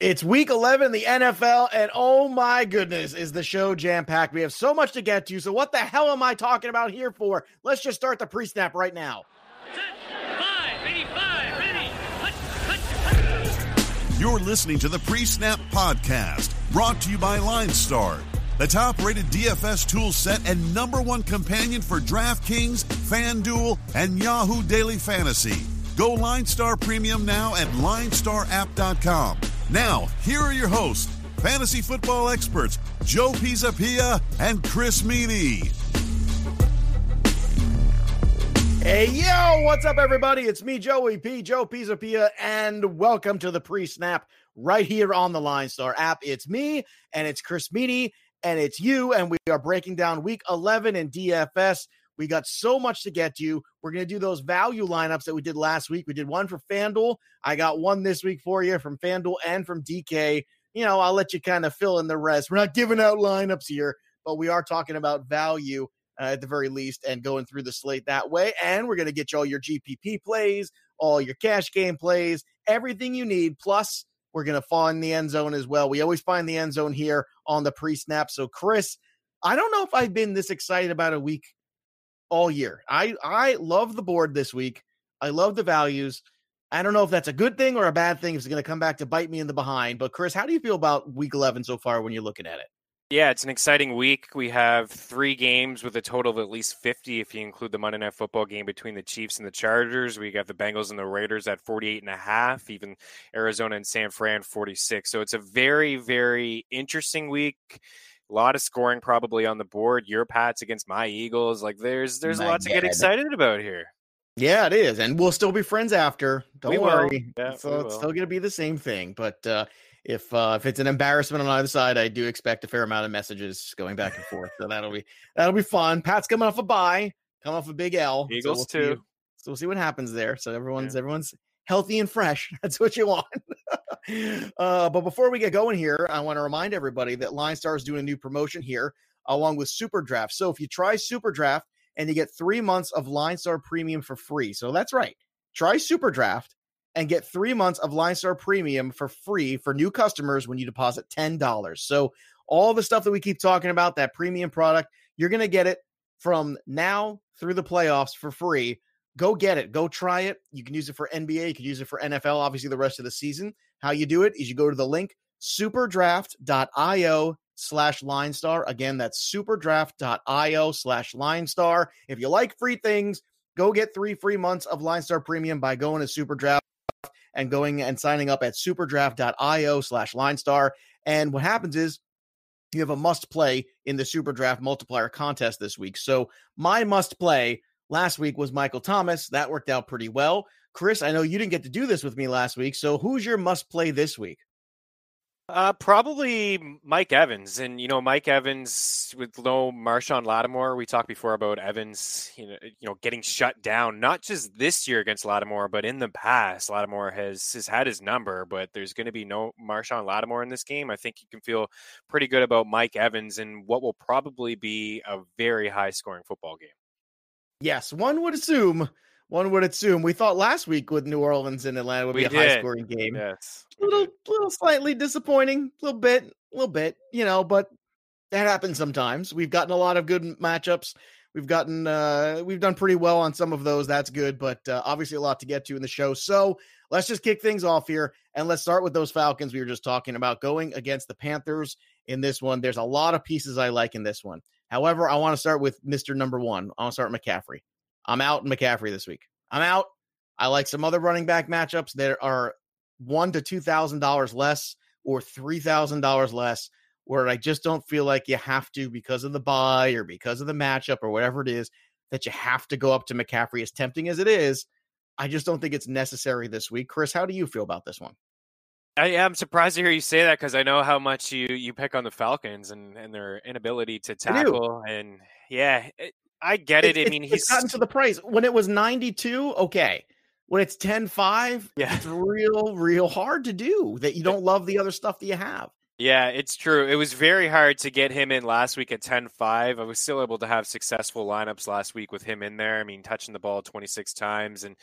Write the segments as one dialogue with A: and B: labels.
A: It's week 11 in the NFL, and oh my goodness, is the show jam packed. We have so much to get to. So, what the hell am I talking about here for? Let's just start the pre snap right now.
B: You're listening to the Pre Snap Podcast, brought to you by Line Star, the top rated DFS tool set and number one companion for DraftKings, FanDuel, and Yahoo Daily Fantasy. Go Line Star Premium now at linestarapp.com. Now, here are your hosts, fantasy football experts Joe Pisapia and Chris Meaney.
A: Hey, yo, what's up, everybody? It's me, Joey P, Joe Pisapia, and welcome to the pre snap right here on the Line Star app. It's me, and it's Chris Meaney, and it's you, and we are breaking down week 11 in DFS. We got so much to get to. We're going to do those value lineups that we did last week. We did one for FanDuel. I got one this week for you from FanDuel and from DK. You know, I'll let you kind of fill in the rest. We're not giving out lineups here, but we are talking about value uh, at the very least and going through the slate that way. And we're going to get you all your GPP plays, all your cash game plays, everything you need. Plus, we're going to find the end zone as well. We always find the end zone here on the pre snap. So, Chris, I don't know if I've been this excited about a week all year. I I love the board this week. I love the values. I don't know if that's a good thing or a bad thing. If it's going to come back to bite me in the behind. But Chris, how do you feel about Week 11 so far when you're looking at it?
C: Yeah, it's an exciting week. We have three games with a total of at least 50 if you include the Monday Night Football game between the Chiefs and the Chargers. We got the Bengals and the Raiders at 48 and a half, even Arizona and San Fran 46. So it's a very, very interesting week a lot of scoring probably on the board. Your Pats against my Eagles. Like there's there's my a lot to get excited about here.
A: Yeah, it is, and we'll still be friends after. Don't we worry. Yeah, so it's still going to be the same thing. But uh, if uh, if it's an embarrassment on either side, I do expect a fair amount of messages going back and forth. So that'll be that'll be fun. Pat's coming off a bye, coming off a big L.
C: Eagles
A: so we'll
C: too.
A: See, so we'll see what happens there. So everyone's yeah. everyone's healthy and fresh. That's what you want. Uh, but before we get going here, I want to remind everybody that Line Star is doing a new promotion here along with Super Draft. So if you try Super Draft and you get three months of Line Star Premium for free. So that's right. Try Super Draft and get three months of Line Star Premium for free for new customers when you deposit $10. So all the stuff that we keep talking about, that premium product, you're going to get it from now through the playoffs for free go get it. Go try it. You can use it for NBA. You can use it for NFL, obviously, the rest of the season. How you do it is you go to the link superdraft.io slash line star. Again, that's superdraft.io slash line star. If you like free things, go get three free months of Line Star Premium by going to Superdraft and going and signing up at superdraft.io slash line star. And what happens is you have a must play in the Superdraft multiplier contest this week. So my must play Last week was Michael Thomas. That worked out pretty well. Chris, I know you didn't get to do this with me last week. So who's your must play this week?
C: Uh, probably Mike Evans, and you know Mike Evans with no Marshon Lattimore. We talked before about Evans, you know, you know, getting shut down. Not just this year against Lattimore, but in the past, Lattimore has has had his number. But there's going to be no Marshon Lattimore in this game. I think you can feel pretty good about Mike Evans and what will probably be a very high scoring football game.
A: Yes, one would assume. One would assume. We thought last week with New Orleans and Atlanta would be a high scoring game.
C: Yes.
A: A little, little slightly disappointing, a little bit, a little bit, you know, but that happens sometimes. We've gotten a lot of good matchups. We've gotten, uh, we've done pretty well on some of those. That's good, but uh, obviously a lot to get to in the show. So let's just kick things off here and let's start with those Falcons we were just talking about going against the Panthers in this one. There's a lot of pieces I like in this one. However, I want to start with Mr. Number One. I want to start McCaffrey. I'm out in McCaffrey this week. I'm out. I like some other running back matchups that are one to two thousand dollars less or three thousand dollars less, where I just don't feel like you have to because of the buy or because of the matchup or whatever it is that you have to go up to McCaffrey. As tempting as it is, I just don't think it's necessary this week. Chris, how do you feel about this one?
C: I am surprised to hear you say that because I know how much you you pick on the Falcons and, and their inability to tackle. And yeah, it, I get it. I mean,
A: he's gotten to the price when it was 92. Okay. When it's 10 5, yeah. it's real, real hard to do that you don't love the other stuff that you have.
C: Yeah, it's true. It was very hard to get him in last week at 10 5. I was still able to have successful lineups last week with him in there. I mean, touching the ball 26 times and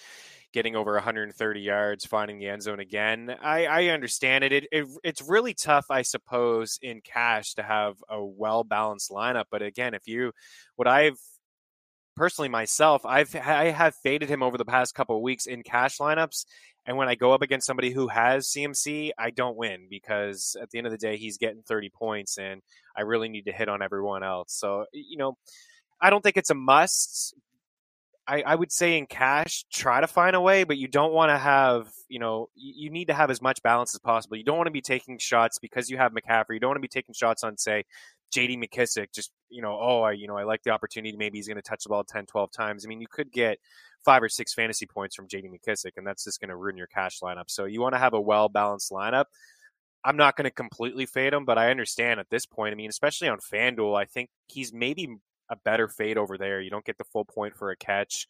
C: getting over 130 yards, finding the end zone again. I, I understand it. It, it. It's really tough, I suppose, in cash to have a well balanced lineup. But again, if you, what I've personally myself, I've I have faded him over the past couple of weeks in cash lineups, and when I go up against somebody who has CMC, I don't win because at the end of the day, he's getting 30 points, and I really need to hit on everyone else. So you know, I don't think it's a must. I, I would say in cash, try to find a way, but you don't want to have, you know, you, you need to have as much balance as possible. You don't want to be taking shots because you have McCaffrey. You don't want to be taking shots on, say, JD McKissic, just, you know, oh, I, you know, I like the opportunity. Maybe he's going to touch the ball 10, 12 times. I mean, you could get five or six fantasy points from JD McKissic, and that's just going to ruin your cash lineup. So you want to have a well balanced lineup. I'm not going to completely fade him, but I understand at this point. I mean, especially on FanDuel, I think he's maybe a better fade over there. You don't get the full point for a catch.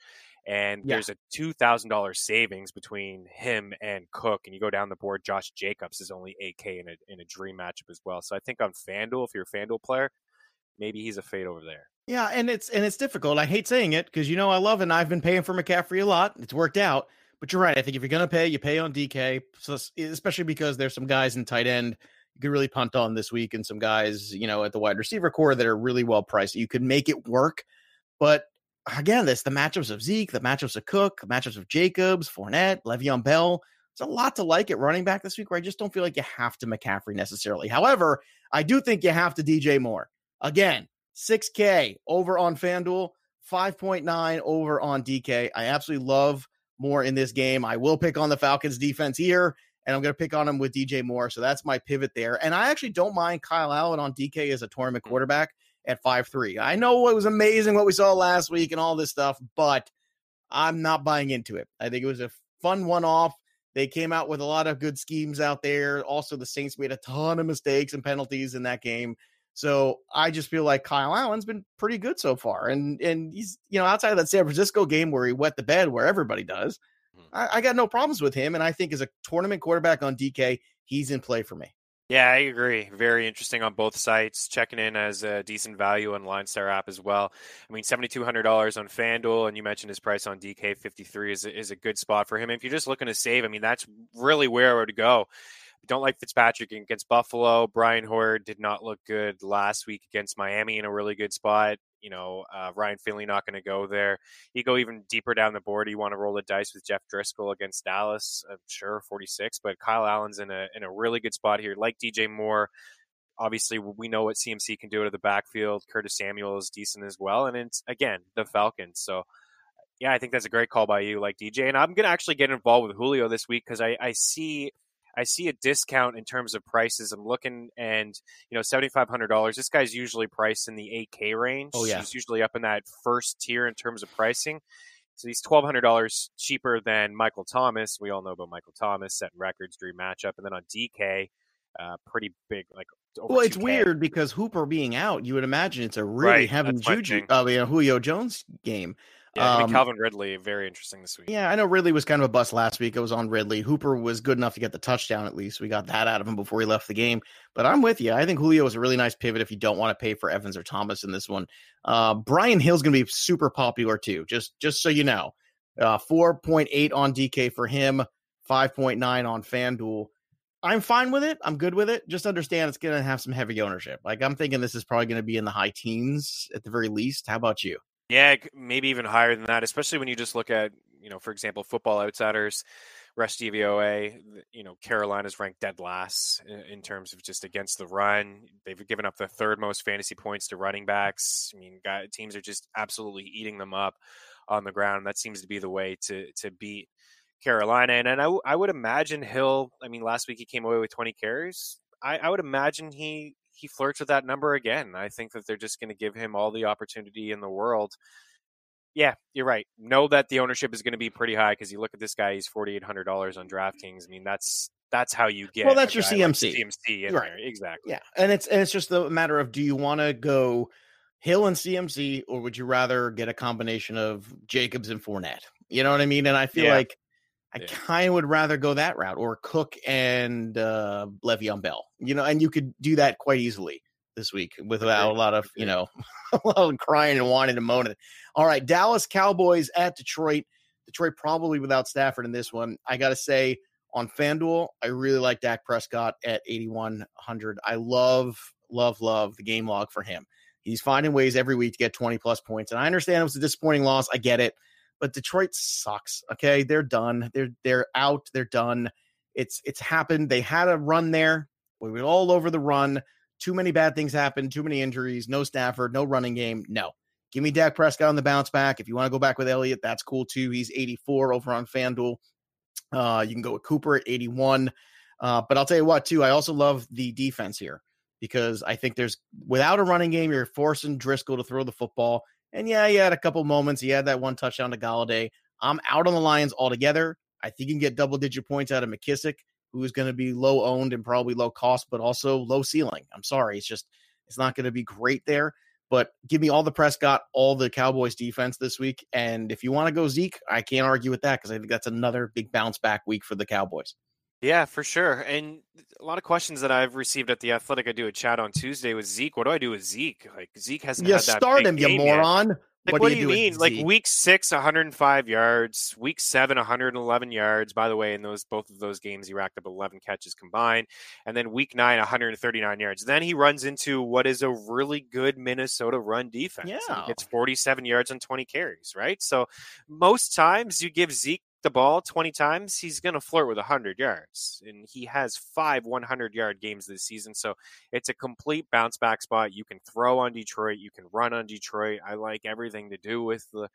C: And yeah. there's a two thousand dollars savings between him and Cook, and you go down the board. Josh Jacobs is only eight K in a in a dream matchup as well. So I think on FanDuel, if you're a FanDuel player, maybe he's a fade over there.
A: Yeah, and it's and it's difficult. I hate saying it because you know I love and I've been paying for McCaffrey a lot. It's worked out, but you're right. I think if you're gonna pay, you pay on DK, so especially because there's some guys in tight end you could really punt on this week, and some guys you know at the wide receiver core that are really well priced. You could make it work, but again, this the matchups of Zeke, the matchups of Cook, the matchups of Jacobs, Fournette, Le'Veon Bell. There's a lot to like at running back this week where I just don't feel like you have to McCaffrey necessarily. However, I do think you have to DJ Moore. Again, 6K over on FanDuel, 5.9 over on DK. I absolutely love more in this game. I will pick on the Falcons defense here, and I'm going to pick on him with DJ Moore. So that's my pivot there. And I actually don't mind Kyle Allen on DK as a tournament mm. quarterback at 5 3. I know it was amazing what we saw last week and all this stuff, but I'm not buying into it. I think it was a fun one off. They came out with a lot of good schemes out there. Also, the Saints made a ton of mistakes and penalties in that game. So I just feel like Kyle Allen's been pretty good so far. And and he's, you know, outside of that San Francisco game where he wet the bed where everybody does. Mm-hmm. I, I got no problems with him. And I think as a tournament quarterback on DK, he's in play for me.
C: Yeah, I agree. Very interesting on both sites. Checking in as a decent value on LineStar app as well. I mean, seventy two hundred dollars on FanDuel, and you mentioned his price on DK fifty three is a, is a good spot for him. If you're just looking to save, I mean, that's really where I would go. Don't like Fitzpatrick against Buffalo. Brian Hoyer did not look good last week against Miami in a really good spot you know, uh, Ryan Finley not going to go there. You go even deeper down the board. You want to roll the dice with Jeff Driskel against Dallas. I'm sure 46, but Kyle Allen's in a in a really good spot here. Like DJ Moore, obviously we know what CMC can do out of the backfield. Curtis Samuel is decent as well, and it's again the Falcons. So yeah, I think that's a great call by you, like DJ. And I'm gonna actually get involved with Julio this week because I, I see I see a discount in terms of prices. I'm looking and you know seventy five hundred dollars. This guy's usually priced in the eight K range.
A: Oh yeah,
C: he's usually up in that first tier in terms of pricing. So he's twelve hundred dollars cheaper than Michael Thomas. We all know about Michael Thomas setting records, dream matchup, and then on DK, uh, pretty big like.
A: well, it's 2K. weird because Hooper being out, you would imagine it's a really right, heavy juju. Mean, a Julio Jones game.
C: Yeah, um, Calvin Ridley, very interesting this week.
A: Yeah, I know Ridley was kind of a bust last week. It was on Ridley. Hooper was good enough to get the touchdown at least. We got that out of him before he left the game. But I'm with you. I think Julio is a really nice pivot if you don't want to pay for Evans or Thomas in this one. Uh, Brian Hill's going to be super popular too. Just just so you know, uh, 4.8 on DK for him, 5.9 on FanDuel. I'm fine with it. I'm good with it. Just understand it's going to have some heavy ownership. Like I'm thinking this is probably going to be in the high teens at the very least. How about you?
C: Yeah, maybe even higher than that, especially when you just look at, you know, for example, football outsiders, Rush DVOA, you know, Carolina's ranked dead last in terms of just against the run. They've given up the third most fantasy points to running backs. I mean, teams are just absolutely eating them up on the ground. That seems to be the way to to beat Carolina. And, and I, I would imagine Hill, I mean, last week he came away with 20 carries. I, I would imagine he he flirts with that number again. I think that they're just going to give him all the opportunity in the world. Yeah, you're right. Know that the ownership is going to be pretty high because you look at this guy; he's forty eight hundred dollars on DraftKings. I mean, that's that's how you get.
A: Well, that's your CMC.
C: Like CMC, right? There. Exactly.
A: Yeah, and it's and it's just a matter of do you want to go Hill and CMC, or would you rather get a combination of Jacobs and Fournette? You know what I mean? And I feel yeah. like I yeah. kind of would rather go that route or Cook and uh, Le'Veon Bell. You know, and you could do that quite easily this week without a lot of you know a lot of crying and whining and moaning. All right, Dallas Cowboys at Detroit. Detroit probably without Stafford in this one. I got to say, on FanDuel, I really like Dak Prescott at 8,100. I love, love, love the game log for him. He's finding ways every week to get 20 plus points. And I understand it was a disappointing loss. I get it. But Detroit sucks. Okay. They're done. They're they're out. They're done. It's it's happened. They had a run there. We were all over the run. Too many bad things happened, too many injuries, no Stafford, no running game. No. Give me Dak Prescott on the bounce back. If you want to go back with Elliott, that's cool too. He's 84 over on FanDuel. Uh, you can go with Cooper at 81. Uh, but I'll tell you what, too, I also love the defense here because I think there's without a running game, you're forcing Driskel to throw the football. And yeah, he had a couple moments. He had that one touchdown to Golladay. I'm out on the Lions altogether. I think you can get double digit points out of McKissic, who is going to be low owned and probably low cost, but also low ceiling. I'm sorry. It's just, it's not going to be great there. But give me all the Prescott, all the Cowboys defense this week. And if you want to go Zeke, I can't argue with that because I think that's another big bounce back week for the Cowboys.
C: Yeah, for sure. And a lot of questions that I've received at the Athletic. I do a chat on Tuesday with Zeke. What do I do with Zeke? Like Zeke hasn't.
A: Yeah, start him, you moron.
C: Yet. Like, what, what do you, do you mean? Like week six, 105 yards. Week seven, 111 yards. By the way, in those both of those games, he racked up 11 catches combined. And then week nine, 139 yards. Then he runs into what is a really good Minnesota run defense.
A: Yeah,
C: it's 47 yards and 20 carries. Right. So most times you give Zeke the ball 20 times, he's going to flirt with 100 yards. And he has five 100 yard games this season. So it's a complete bounce back spot. You can throw on Detroit, you can run on Detroit. I like everything to do with the.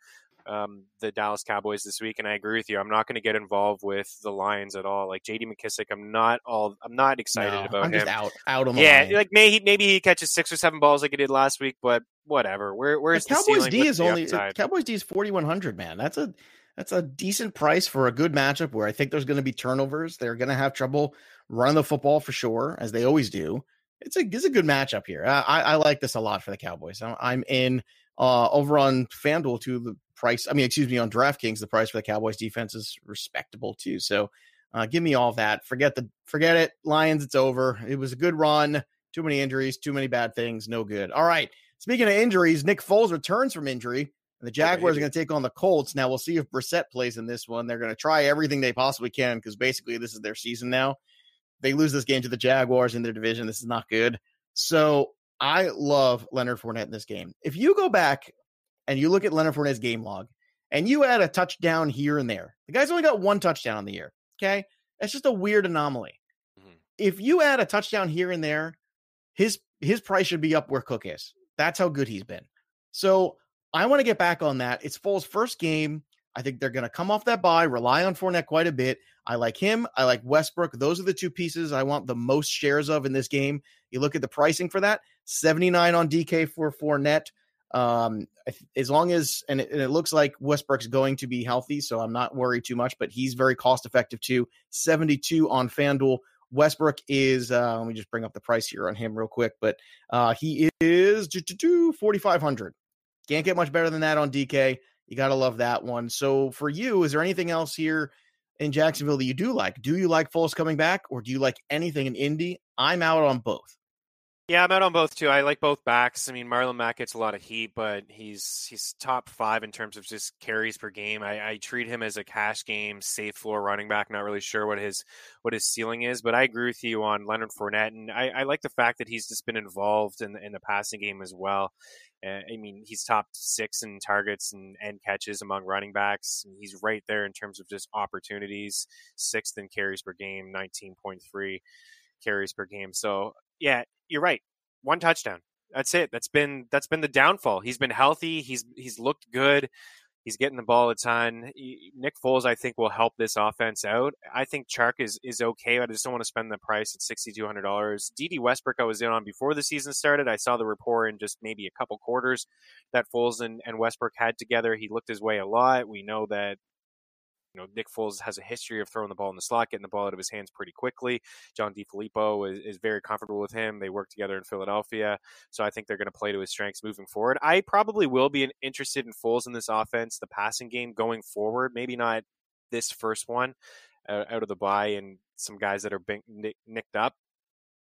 C: Um, the Dallas Cowboys this week, and I agree with you. I'm not going to get involved with the Lions at all. Like J.D. McKissic, I'm not all. I'm not excited
A: no,
C: about
A: I'm
C: him.
A: Just out, out on the
C: yeah.
A: line.
C: Like maybe maybe he catches six or seven balls like he did last week, but whatever. Where where's
A: the
C: Cowboys
A: D is only? Cowboys D is 4100. Man, that's a that's a decent price for a good matchup where I think there's going to be turnovers. They're going to have trouble running the football for sure, as they always do. It's a it's a good matchup here. I, I like this a lot for the Cowboys. I'm in uh, over on FanDuel too. The price, I mean, excuse me, on DraftKings, the price for the Cowboys defense is respectable too. So uh, give me all that. Forget the forget it, Lions. It's over. It was a good run. Too many injuries, too many bad things. No good. All right. Speaking of injuries, Nick Foles returns from injury. And the Jaguars are going to take on the Colts. Now we'll see if Brissett plays in this one. They're going to try everything they possibly can because basically this is their season now. They lose this game to the Jaguars in their division. This is not good. So I love Leonard Fournette in this game. If you go back and you look at Leonard Fournette's game log and you add a touchdown here and there, the guy's only got one touchdown on the year. Okay. That's just a weird anomaly. Mm-hmm. If you add a touchdown here and there, his his price should be up where Cook is. That's how good he's been. So I want to get back on that. It's Foles' first game. I think they're going to come off that bye, rely on Fournette quite a bit. I like him. I like Westbrook. Those are the two pieces I want the most shares of in this game. You look at the pricing for that 79 on DK for Fournette. Um, as long as, and it, and it looks like Westbrook's going to be healthy, so I'm not worried too much, but he's very cost effective too. 72 on FanDuel. Westbrook is, uh, let me just bring up the price here on him real quick, but uh, he is 4,500. Can't get much better than that on DK. You got to love that one. So for you, is there anything else here in Jacksonville that you do like? Do you like Foles coming back or do you like anything in Indy? I'm out on both.
C: Yeah, I'm out on both too. I like both backs. I mean, Marlon Mack gets a lot of heat, but he's he's top five in terms of just carries per game. I, I, treat him as a cash game, safe floor running back. Not really sure what his what his ceiling is, but I agree with you on Leonard Fournette, and I, I like the fact that he's just been involved in in the passing game as well. Uh, I mean, he's top six in targets and, and catches among running backs. He's right there in terms of just opportunities, sixth in carries per game, nineteen point three carries per game. So yeah, you're right. One touchdown. That's it. That's been that's been the downfall. He's been healthy. He's he's looked good. He's getting the ball a ton. Nick Foles, I think, will help this offense out. I think Chark is is okay. I just don't want to spend the price at sixty two hundred dollars. Dede Westbrook, I was in on before the season started. I saw the rapport in just maybe a couple quarters that Foles and, and Westbrook had together. He looked his way a lot. We know that you know, Nick Foles has a history of throwing the ball in the slot, getting the ball out of his hands pretty quickly. John DeFilippo is, is very comfortable with him. They work together in Philadelphia, so I think they're going to play to his strengths moving forward. I probably will be interested in Foles in this offense, the passing game going forward. Maybe not this first one uh, out of the bye and some guys that are been nicked up,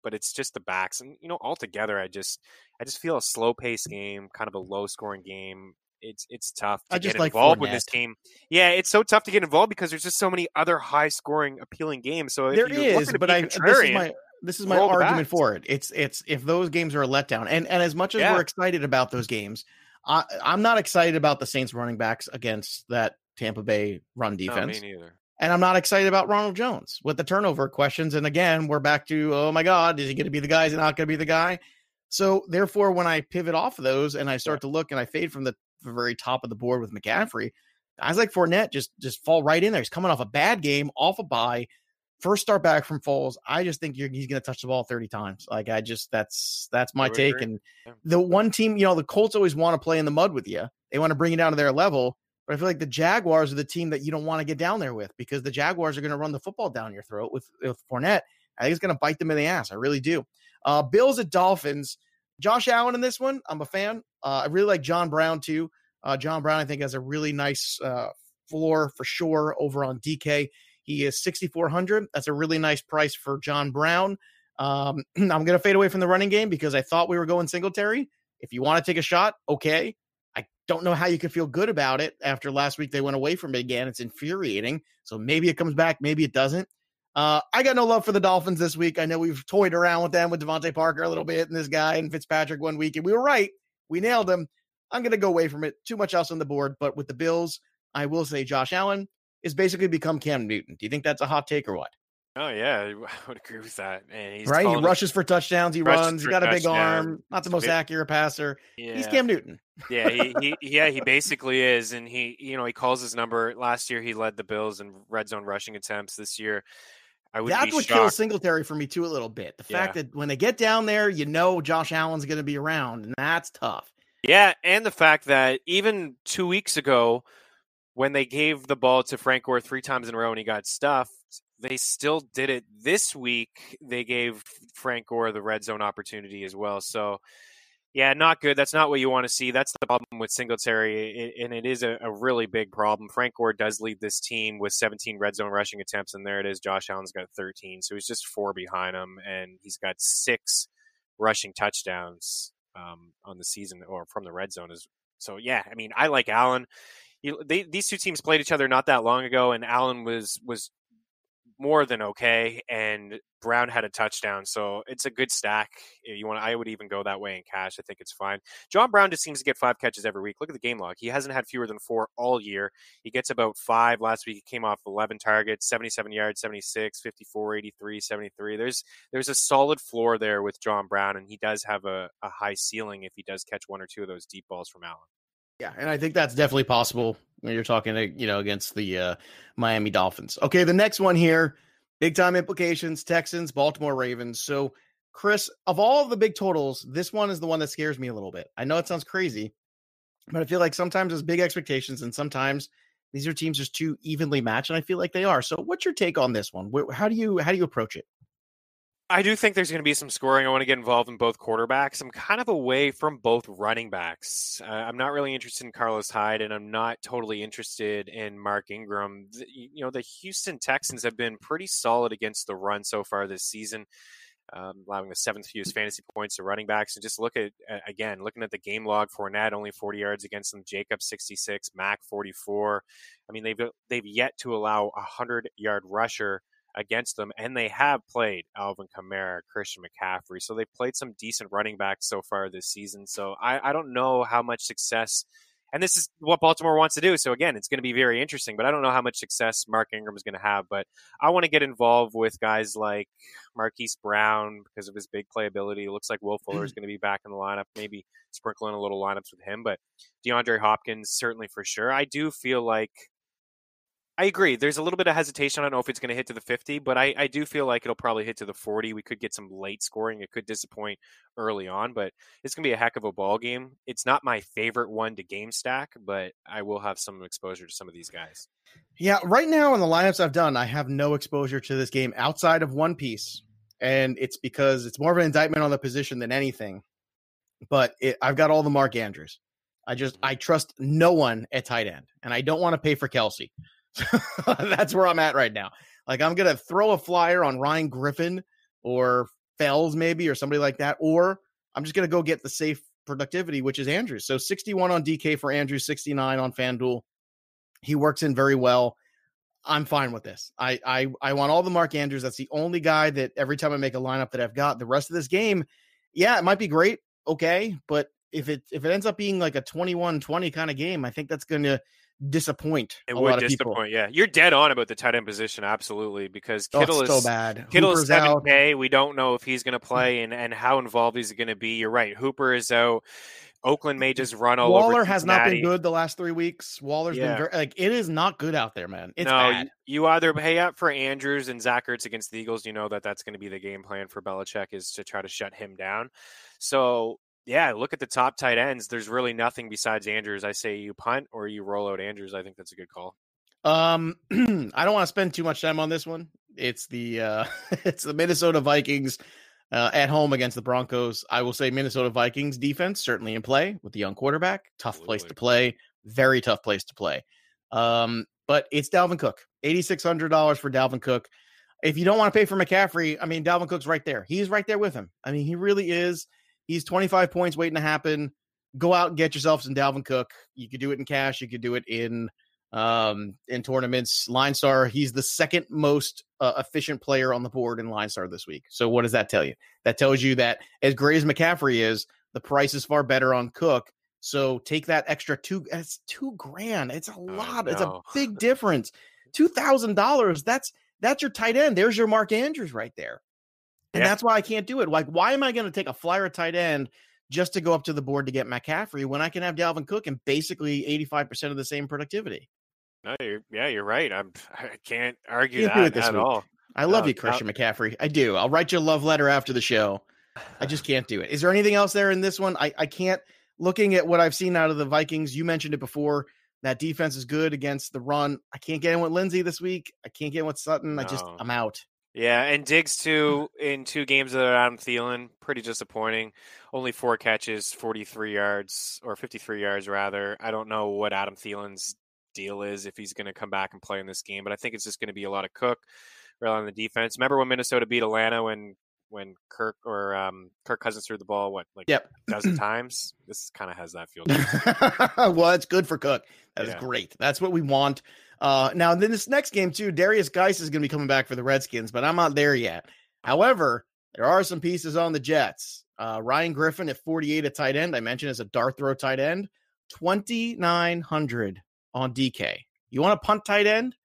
C: but it's just the backs and you know altogether. I just I just feel a slow pace game, kind of a low scoring game it's it's tough to
A: I just
C: get
A: like
C: involved with this team. Yeah, it's so tough to get involved because there's just so many other high scoring, appealing games. So
A: There is, but I this is my this is my argument for it. It's it's if those games are a letdown, and and as much as
C: Yeah.
A: we're excited about those games, I, I'm not excited about the Saints running backs against that Tampa Bay run
C: no,
A: defense,
C: me neither.
A: and I'm not excited about Ronald Jones with the turnover questions. And again, we're back to oh my god, is he going to be the guy? Is he not going to be the guy? So therefore, when I pivot off of those and I start to look and I fade from the, the very top of the board with McCaffrey, guys like Fournette just just fall right in there. He's coming off a bad game, off a bye, first start back from Foles. I just think you're, he's going to touch the ball 30 times. Like I just that's that's my take.
C: agree.
A: And
C: Yeah.
A: the one team, you know, the Colts always want to play in the mud with you. They want to bring you down to their level. But I feel like the Jaguars are the team that you don't want to get down there with because the Jaguars are going to run the football down your throat with with Fournette. I think it's going to bite them in the ass. I really do. Uh, Bills at Dolphins. Josh Allen in this one. I'm a fan. Uh, I really like John Brown too. Uh, John Brown, I think, has a really nice uh, floor for sure over on DK. He is 6,400. That's a really nice price for John Brown. Um, I'm going to fade away from the running game because I thought we were going Singletary. If you want to take a shot, okay. I don't know how you can feel good about it after last week they went away from it again. It's infuriating. So maybe it comes back, maybe it doesn't. Uh, I got no love for the Dolphins this week. I know we've toyed around with them with DeVante Parker a little bit and this guy and Fitzpatrick one week, and we were right. We nailed him. I'm going to go away from it. Too much else on the board. But with the Bills, I will say Josh Allen is basically become Cam Newton. Do you think that's a hot take or what?
C: Oh yeah, I would agree with that. And he's
A: right? He rushes for touchdowns. He
C: Rushes
A: runs. He got a big
C: touchdown.
A: arm. Not the most
C: big-
A: accurate passer.
C: Yeah.
A: He's Cam Newton.
C: yeah, he, he yeah he basically is, and he you know he calls his number. Last year he led the Bills in red zone rushing attempts. This year, I would
A: That's what kills. Singletary for me too a little bit. The fact
C: Yeah.
A: that when they get down there, you know Josh Allen's going to be around, and that's tough.
C: Yeah, and the fact that even two weeks ago, when they gave the ball to Frank Gore three times in a row and he got stuffed, they still did it this week. They gave Frank Gore the red zone opportunity as well. So, yeah, not good. That's not what you want to see. That's the problem with Singletary, and it is a, a really big problem. Frank Gore does lead this team with 17 red zone rushing attempts, and there it is. Josh Allen's got 13, so he's just four behind him, and he's got six rushing touchdowns um, on the season or from the red zone. Is so yeah. I mean, I like Allen. They, these two teams played each other not that long ago, and Allen was was more than okay, and Brown had a touchdown, so it's a good stack. If You want? I would even go that way in cash. I think it's fine. John Brown just seems to get five catches every week. Look at the game log; he hasn't had fewer than four all year. He gets about five. Last week he came off 11 targets, 77 yards, 76, 54, 83, 73. There's there's a solid floor there with John Brown, and he does have a, a high ceiling if he does catch one or two of those deep balls from Allen.
A: Yeah, and I think that's definitely possible when you're talking, to, you know, against the uh, Miami Dolphins. Okay, the next one here, big time implications: Texans, Baltimore Ravens. So, Chris, of all the big totals, this one is the one that scares me a little bit. I know it sounds crazy, but I feel like sometimes there's big expectations, and sometimes these are teams just too evenly matched, and I feel like they are. So, what's your take on this one? How do you how do you approach it?
C: I do think there's going to be some scoring. I want to get involved in both quarterbacks. I'm kind of away from both running backs. Uh, I'm not really interested in Carlos Hyde, and I'm not totally interested in Mark Ingram. The, you know, the Houston Texans have been pretty solid against the run so far this season, um, allowing the seventh fewest fantasy points to running backs. And just look at again, looking at the game log for Nat, only 40 yards against them. Jacob 66, Mack 44. I mean, they've they've yet to allow a hundred yard rusher against them, and they have played Alvin Kamara, Christian McCaffrey. So they've played some decent running backs so far this season. So I, I don't know how much success, and this is what Baltimore wants to do. So again, it's going to be very interesting, but I don't know how much success Mark Ingram is going to have. But I want to get involved with guys like Marquise Brown because of his big playability. It looks like Will Fuller is going to be back in the lineup, maybe sprinkling a little lineups with him. But DeAndre Hopkins, certainly for sure. I do feel like I agree. There's a little bit of hesitation. I don't know if it's going to hit to the 50, but I, I do feel like it'll probably hit to the 40. We could get some late scoring. It could disappoint early on, but it's going to be a heck of a ball game. It's not my favorite one to game stack, but I will have some exposure to some of these guys.
A: Yeah, right now in the lineups I've done, I have no exposure to this game outside of one piece, and it's because it's more of an indictment on the position than anything. But it, I've got all the Mark Andrews. I just I trust no one at tight end, and I don't want to pay for Kelce. That's where I'm at right now. Like I'm gonna throw a flyer on Ryan Griffin or Fells maybe or somebody like that, or I'm just gonna go get the safe productivity, which is Andrews. So 61 on DK for Andrews, 69 on FanDuel. He works in very well. I'm fine with this. I I I want all the Mark Andrews. That's the only guy that every time I make a lineup that I've got. The rest of this game, yeah, it might be great, okay, but if it if it ends up being like a 21-20 kind of game, I think that's going to disappoint.
C: It
A: a
C: would
A: lot of
C: disappoint.
A: people.
C: Yeah, you're dead on about the tight end position, absolutely, because
A: Oh,
C: Kittle
A: it's
C: is
A: so bad.
C: Kittle is seven
A: out.
C: We don't know if he's going to hmm. play and and how involved he's going to be. You're right. Hooper is out. Oakland may just run all over.
A: Waller has not been good the last three weeks. Waller's
C: Yeah.
A: been very like it is not good out there, man. It's
C: no,
A: bad.
C: you, you either pay up for Andrews and Zach Ertz against the Eagles. You know that that's going to be the game plan for Belichick is to try to shut him down. So yeah, look at the top tight ends. There's really nothing besides Andrews. I say you punt or you roll out Andrews. I think that's a good call.
A: Um, I don't want to spend too much time on this one. It's the uh, it's the Minnesota Vikings uh, at home against the Broncos. I will say Minnesota Vikings defense certainly in play with the young quarterback. Tough place to play. Very tough place to play. Um, but it's Dalvin Cook. Eighty six hundred dollars for Dalvin Cook. If you don't want to pay for McCaffrey, I mean Dalvin Cook's right there. He's right there with him. I mean he really is. He's twenty five points waiting to happen. Go out and get yourself some Dalvin Cook. You could do it in cash. You could do it in um in tournaments. Line star he's the second most uh, efficient player on the board in line star this week. So what does that tell you? That tells you that as great as mccaffrey is the price is far better on cook. So take that extra two it's two grand. It's a lot. It's a big difference. Two thousand dollars that's that's your tight end. There's your mark andrews right there and
C: Yeah.
A: that's why i can't do it like why am i going to take a flyer tight end just to go up to the board to get McCaffrey when I can have Dalvin Cook and basically 85% of the same productivity.
C: No, you're, yeah, you're right. I'm, I can't argue
A: Can't
C: that at
A: week.
C: all.
A: I love
C: No,
A: you,
C: no.
A: Christian McCaffrey. I do. I'll write you a love letter after the show. I just can't do it. Is there anything else there in this one? I, I can't. Looking at what I've seen out of the Vikings, you mentioned it before. That defense is good against the run. I can't get in with Lindsay this week. I can't get in with Sutton. I just I'm out.
C: Yeah, and Diggs too in two games of Adam Thielen, pretty disappointing. Only four catches, forty-three yards or fifty-three yards rather. I don't know what Adam Thielen's deal is if he's going to come back and play in this game, but I think it's just going to be a lot of Cook, really on the defense. Remember when Minnesota beat Atlanta when when Kirk or um, Kirk Cousins threw the ball what like
A: Yep.
C: a dozen times? This kind of has that feel.
A: well, it's good for Cook. That is
C: Yeah.
A: great. That's what we want. Uh, now, then this next game too, Derrius Guice is going to be coming back for the Redskins, but I'm not there yet. However, there are some pieces on the Jets. Uh, Ryan Griffin at 48 at tight end. I mentioned as a dart throw tight end, 2,900 on DK. You want a punt tight end?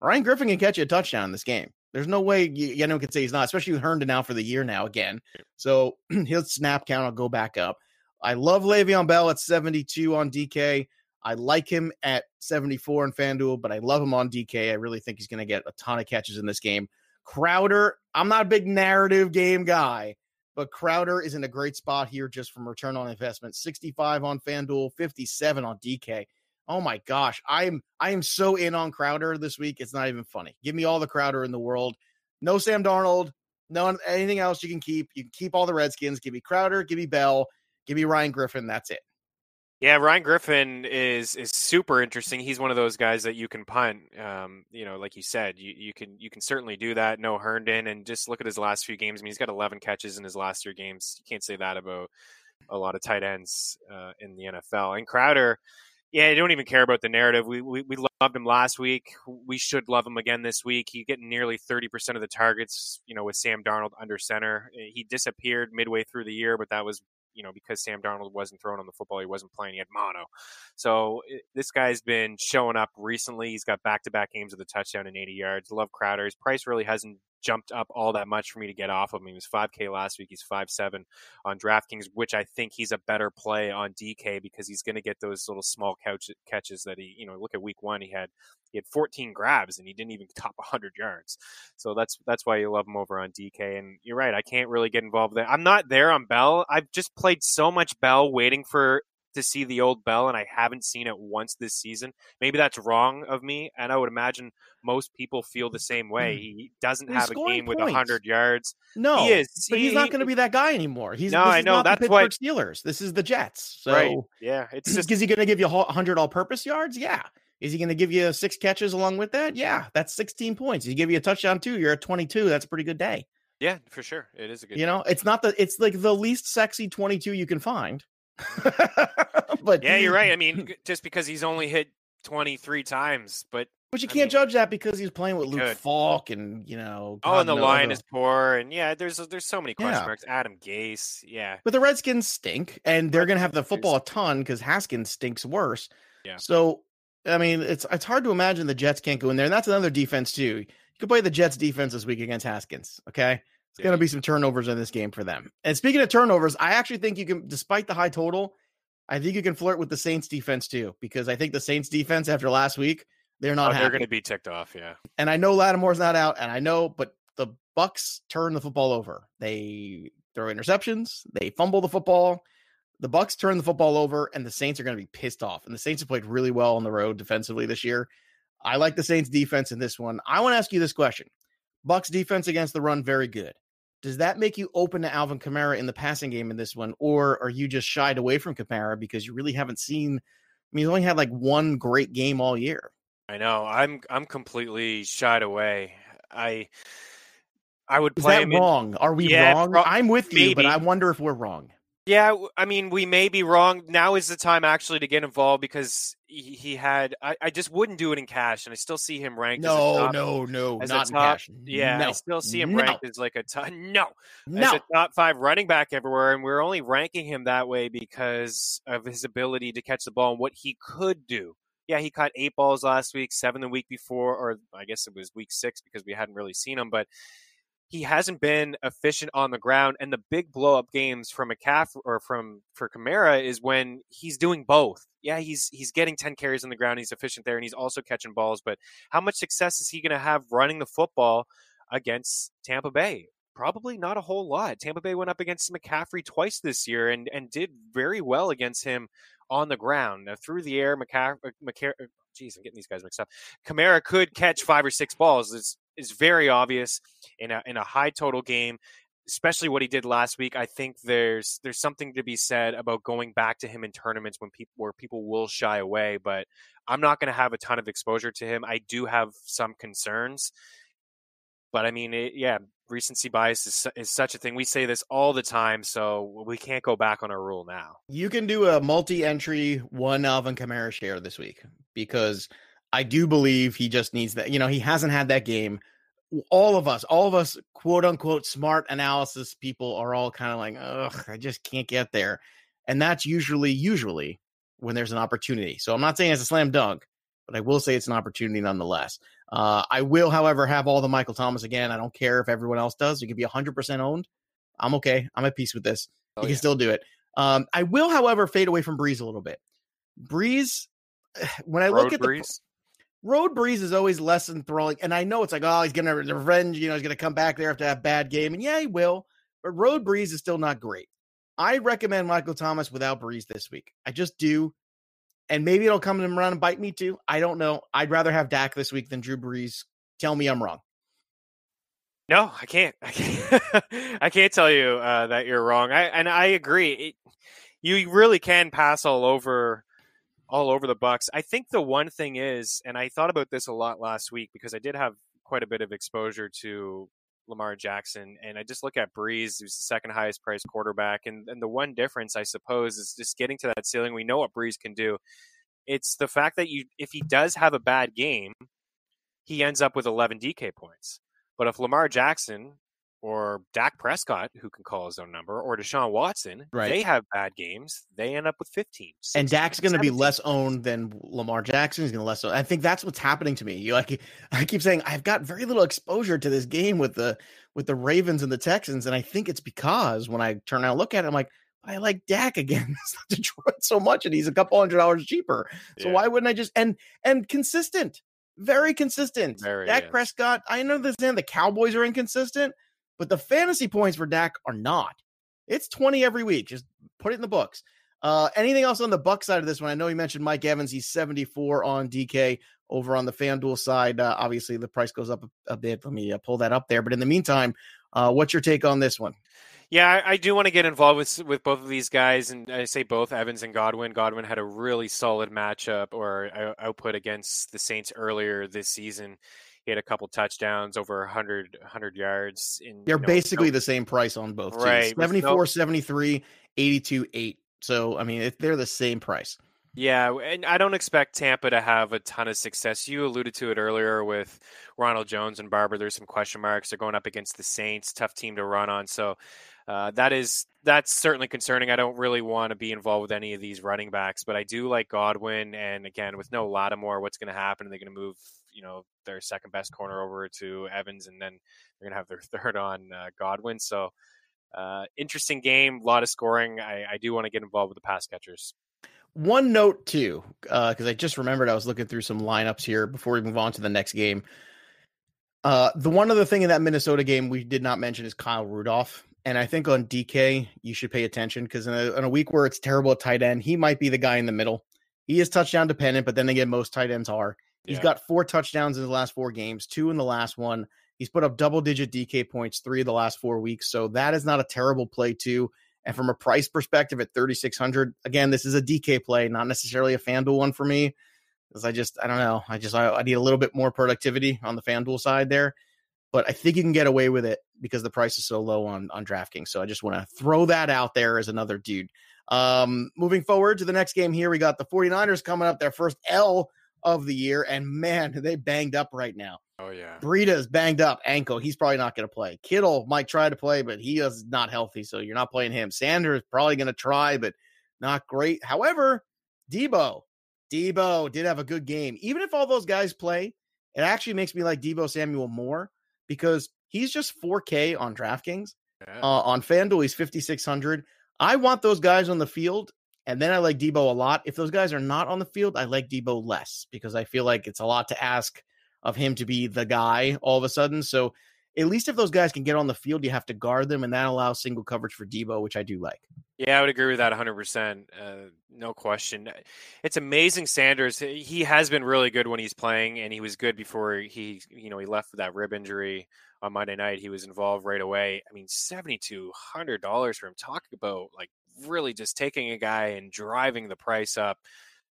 A: Ryan Griffin can catch you a touchdown in this game. There's no way anyone can say he's not, especially with Herndon now for the year now again. So his snap count will go back up. I love Le'Veon Bell at 72 on DK. I like him at 74 in FanDuel, but I love him on DK. I really think he's going to get a ton of catches in this game. Crowder, I'm not a big narrative game guy, but Crowder is in a great spot here just from return on investment. 65 on FanDuel, 57 on DK. Oh my gosh, I'm I am so in on Crowder this week. It's not even funny. Give me all the Crowder in the world. No Sam Darnold, no anything else you can keep. You can keep all the Redskins. Give me Crowder, give me Bell, give me Ryan Griffin. That's it.
C: Yeah, Ryan Griffin is is super interesting. He's one of those guys that you can punt. Um, you know, like you said, you, you can you can certainly do that. No Herndon, and just look at his last few games. I mean, he's got 11 catches in his last three games. You can't say that about a lot of tight ends uh, in the NFL. And Crowder, yeah, I don't even care about the narrative. We, we we loved him last week. We should love him again this week. He getting nearly 30% of the targets. You know, with Sam Darnold under center, he disappeared midway through the year, but that was you know, because Sam Darnold wasn't throwing on the football, he wasn't playing. He had mono. So this guy's been showing up recently. He's got back to back games with a touchdown and 80 yards. Love Crowder. His price really hasn't jumped up all that much for me to get off of him. He was 5K last week. He's 5.7 on DraftKings, which I think he's a better play on DK because he's going to get those little small couch, catches that he, you know, look at week one, he had he had 14 grabs and he didn't even top 100 yards. So that's that's why you love him over on DK. And you're right, I can't really get involved there. I'm not there on Bell. I've just played so much Bell, waiting for to see the old Bell, and I haven't seen it once this season. Maybe that's wrong of me, and I would imagine most people feel the same way. Mm. He doesn't
A: He's
C: have a game with 100 yards.
A: No,
C: He is.
A: but he's
C: He-
A: not going to be that guy anymore. He's
C: No, I know,
A: Not the
C: that's
A: Pittsburgh
C: what-
A: Steelers. This is the Jets. So
C: right? Yeah, it's just
A: is he going to give you hundred all-purpose yards? Yeah. Is he going to give you six catches along with that? Yeah, that's 16 points. He give you a touchdown too. You're at 22. That's a pretty good day.
C: yeah, for sure. It is a good.
A: You know, it's not the it's like the least sexy 22 you can find. but
C: yeah, you're right. I mean, just because he's only hit 23 times, but
A: but you
C: I
A: can't
C: mean,
A: judge that because he's playing with Luke
C: could.
A: Falk and you know.
C: oh,
A: God
C: and the line is poor, and yeah, there's there's so many question
A: Yeah.
C: marks. Adam Gase, yeah,
A: But the Redskins stink, and they're to have the football a ton because Haskins stinks worse.
C: Yeah.
A: So, I mean, it's it's hard to imagine the Jets can't go in there, and that's another defense too. You could play the Jets defense this week against Haskins. Okay, it's going to be some turnovers in this game for them. And speaking of turnovers, I actually think you can, despite the high total, I think you can flirt with the Saints defense too, because I think the Saints defense after last week they're not
C: oh, they're going to be ticked off. Yeah,
A: and I know Lattimore's not out, and I know, but the Bucs turn the football over. They throw interceptions, they fumble the football. The Bucs turn the football over, and the Saints are going to be pissed off. And the Saints have played really well on the road defensively this year. I like the Saints defense in this one. I want to ask you this question: Bucs defense against the run, very good. Does that make you open to Alvin Kamara in the passing game in this one, or are you just shied away from Kamara because you really haven't seen? I mean, he's only had like one great game all year.
C: I know. I'm I'm completely shied away. I I would
A: Is
C: play
A: that
C: him in-
A: wrong? Are we
C: Yeah,
A: wrong?
C: pro-
A: I'm with you, but. I wonder if we're wrong.
C: Yeah, I mean, we may be wrong. Now is the time actually to get involved because he, he had. I, I just wouldn't do it in cash, and I still see him ranked. as a
A: No,
C: top,
A: no, no,
C: as a
A: not in
C: top-
A: cash.
C: Yeah,
A: no,
C: I still see him
A: no,
C: ranked as like a top. No, as
A: no.
C: a top five running back everywhere, and we're only ranking him that way because of his ability to catch the ball and what he could do. Yeah, he caught eight balls last week, seven the week before, or I guess it was week six because we hadn't really seen him, but he hasn't been efficient on the ground. And the big blow up games from McCaffrey or from for Kamara is when he's doing both. Yeah, he's he's getting ten carries on the ground, he's efficient there, and he's also catching balls. But how much success is he going to have running the football against Tampa Bay? Probably not a whole lot. Tampa Bay went up against McCaffrey twice this year and and did very well against him on the ground. Now, through the air, McCaffrey, uh, McCa- geez, uh, I'm getting these guys mixed up. Kamara could catch five or six balls. It's, it's very obvious in a in a high total game, especially what he did last week. I think there's there's something to be said about going back to him in tournaments when people where people will shy away. But I'm not going to have a ton of exposure to him. I do have some concerns, but I mean, it, yeah, recency bias is is such a thing. We say this all the time, so we can't go back on our rule now.
A: You can do a multi-entry one Alvin Kamara share this week because I do believe he just needs that. You know, he hasn't had that game. All of us, all of us, quote unquote, smart analysis people are all kind of like, ugh, I just can't get there. And that's usually, usually when there's an opportunity. So I'm not saying it's a slam dunk, but I will say it's an opportunity nonetheless. Uh, I will, however, have all the Michael Thomas again. I don't care if everyone else does. You can be 100% owned. I'm okay. I'm at peace with this.
C: Oh,
A: you
C: yeah.
A: can still do it. Um, I will, however, fade away from Brees a little bit. Brees, when I look
C: Road
A: at the
C: Brees.
A: Road Brees is always less enthralling, and I know it's like, oh, he's gonna revenge. You know, he's gonna come back there after that bad game, and yeah, he will. But Road Brees is still not great. I recommend Michael Thomas without Brees this week. I just do, and maybe it'll come around and bite me too. I don't know. I'd rather have Dak this week than Drew Brees. Tell me I'm wrong.
C: No, I can't. I can't, I can't tell you uh, that you're wrong. I and I agree. It, you really can pass all over all over the Bucs. I think the one thing is, and I thought about this a lot last week because I did have quite a bit of exposure to Lamar Jackson, and I just look at Brees, who's the second highest priced quarterback, and and the one difference I suppose is just getting to that ceiling. We know what Brees can do. It's the fact that you, if he does have a bad game, he ends up with 11 DK points. But if Lamar Jackson or Dak Prescott, who can call his own number, or Deshaun Watson,
A: Right.
C: they have bad games, they end up with 15.
A: and
C: 16,
A: Dak's going to be less owned than Lamar Jackson. He's going to less. Owned. I think that's what's happening to me. You like, I keep saying I've got very little exposure to this game with the with the Ravens and the Texans, and I think it's because when I turn out and look at it, I'm like, I like Dak against Detroit so much, and he's a couple hundred dollars cheaper. So
C: Yeah.
A: why wouldn't I just and and consistent, very consistent.
C: Very,
A: Dak
C: yes.
A: Prescott. I understand the Cowboys are inconsistent, but the fantasy points for Dak are not. It's 20 every week. Just put it in the books. Uh, anything else on the Buck side of this one? I know you mentioned Mike Evans. He's 74 on DK over on the FanDuel side. Uh, obviously, the price goes up a, a bit. Let me uh, pull that up there. But in the meantime, uh, what's your take on this one?
C: Yeah, I, I do want to get involved with with both of these guys, and I say both Evans and Godwin. Godwin had a really solid matchup or uh, output against the Saints earlier this season. He had a couple touchdowns, over 100, 100 yards. In
A: They're
C: you know,
A: basically
C: no-
A: the same price on both. Teams.
C: Right, no-
A: 74, 73, 82, 8 So I mean, if they're the same price.
C: Yeah, and I don't expect Tampa to have a ton of success. You alluded to it earlier with Ronald Jones and Barber. There's some question marks. They're going up against the Saints, tough team to run on. So uh, that is that's certainly concerning. I don't really want to be involved with any of these running backs, but I do like Godwin. And again, with no Lattimore, what's going to happen? Are They're going to move, you know, their second best corner over to Evans, and then they're to have their third on uh, Godwin. So uh, interesting game, a lot of scoring. I, I do want to get involved with the pass catchers.
A: One note too, because uh, I just remembered I was looking through some lineups here before we move on to the next game. Uh, the one other thing in that Minnesota game we did not mention is Kyle Rudolph. And I think on DK, you should pay attention because in, in a, week where it's terrible at tight end, he might be the guy in the middle. He is touchdown dependent, but then again, most tight ends are. He's yeah. got four touchdowns in the last four games, two in the last one. He's put up double digit DK points three of the last four weeks. So that is not a terrible play, too. And from a price perspective at 3,600, again, this is a DK play, not necessarily a FanDuel one for me. Because I just, I don't know. I just, I, I need a little bit more productivity on the FanDuel side there. But I think you can get away with it because the price is so low on, on DraftKings. So I just want to throw that out there as another dude. Um, moving forward to the next game here, we got the 49ers coming up, their first L of the year. And man, they banged up right now.
C: Oh yeah.
A: Breida's banged up ankle. He's probably not going to play. Kittle might try to play, but he is not healthy, so you're not playing him. Sanders probably going to try, but not great. However, Deebo, Deebo did have a good game. Even if all those guys play, it actually makes me like Deebo Samuel more because he's just 4K on DraftKings. Yeah. Uh, on FanDuel, he's 5600. I want those guys on the field, and then I like Deebo a lot. If those guys are not on the field, I like Deebo less because I feel like it's a lot to ask of him to be the guy all of a sudden. So at least if those guys can get on the field, you have to guard them, and that allows single coverage for Deebo, which I do like.
C: Yeah, I would agree with that 100%. Uh, no question. It's amazing Sanders. He has been really good when he's playing, and he was good before he, you know, he left with that rib injury on Monday night. He was involved right away. I mean, $7,200 for him. Talk about like really just taking a guy and driving the price up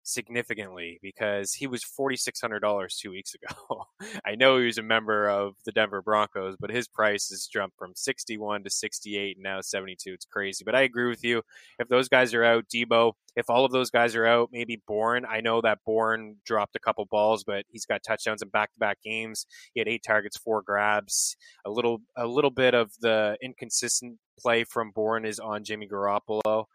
C: significantly because he was $4600 2 weeks ago. I know he was a member of the Denver Broncos, but his price has jumped from 61 to 68 and now 72. It's crazy. But I agree with you. If those guys are out, deebo if all of those guys are out, maybe Bourne. I know that Bourne dropped a couple balls, but he's got touchdowns in back-to-back games. He had 8 targets, 4 grabs. A little a little bit of the inconsistent play from Bourne is on Jimmy Garoppolo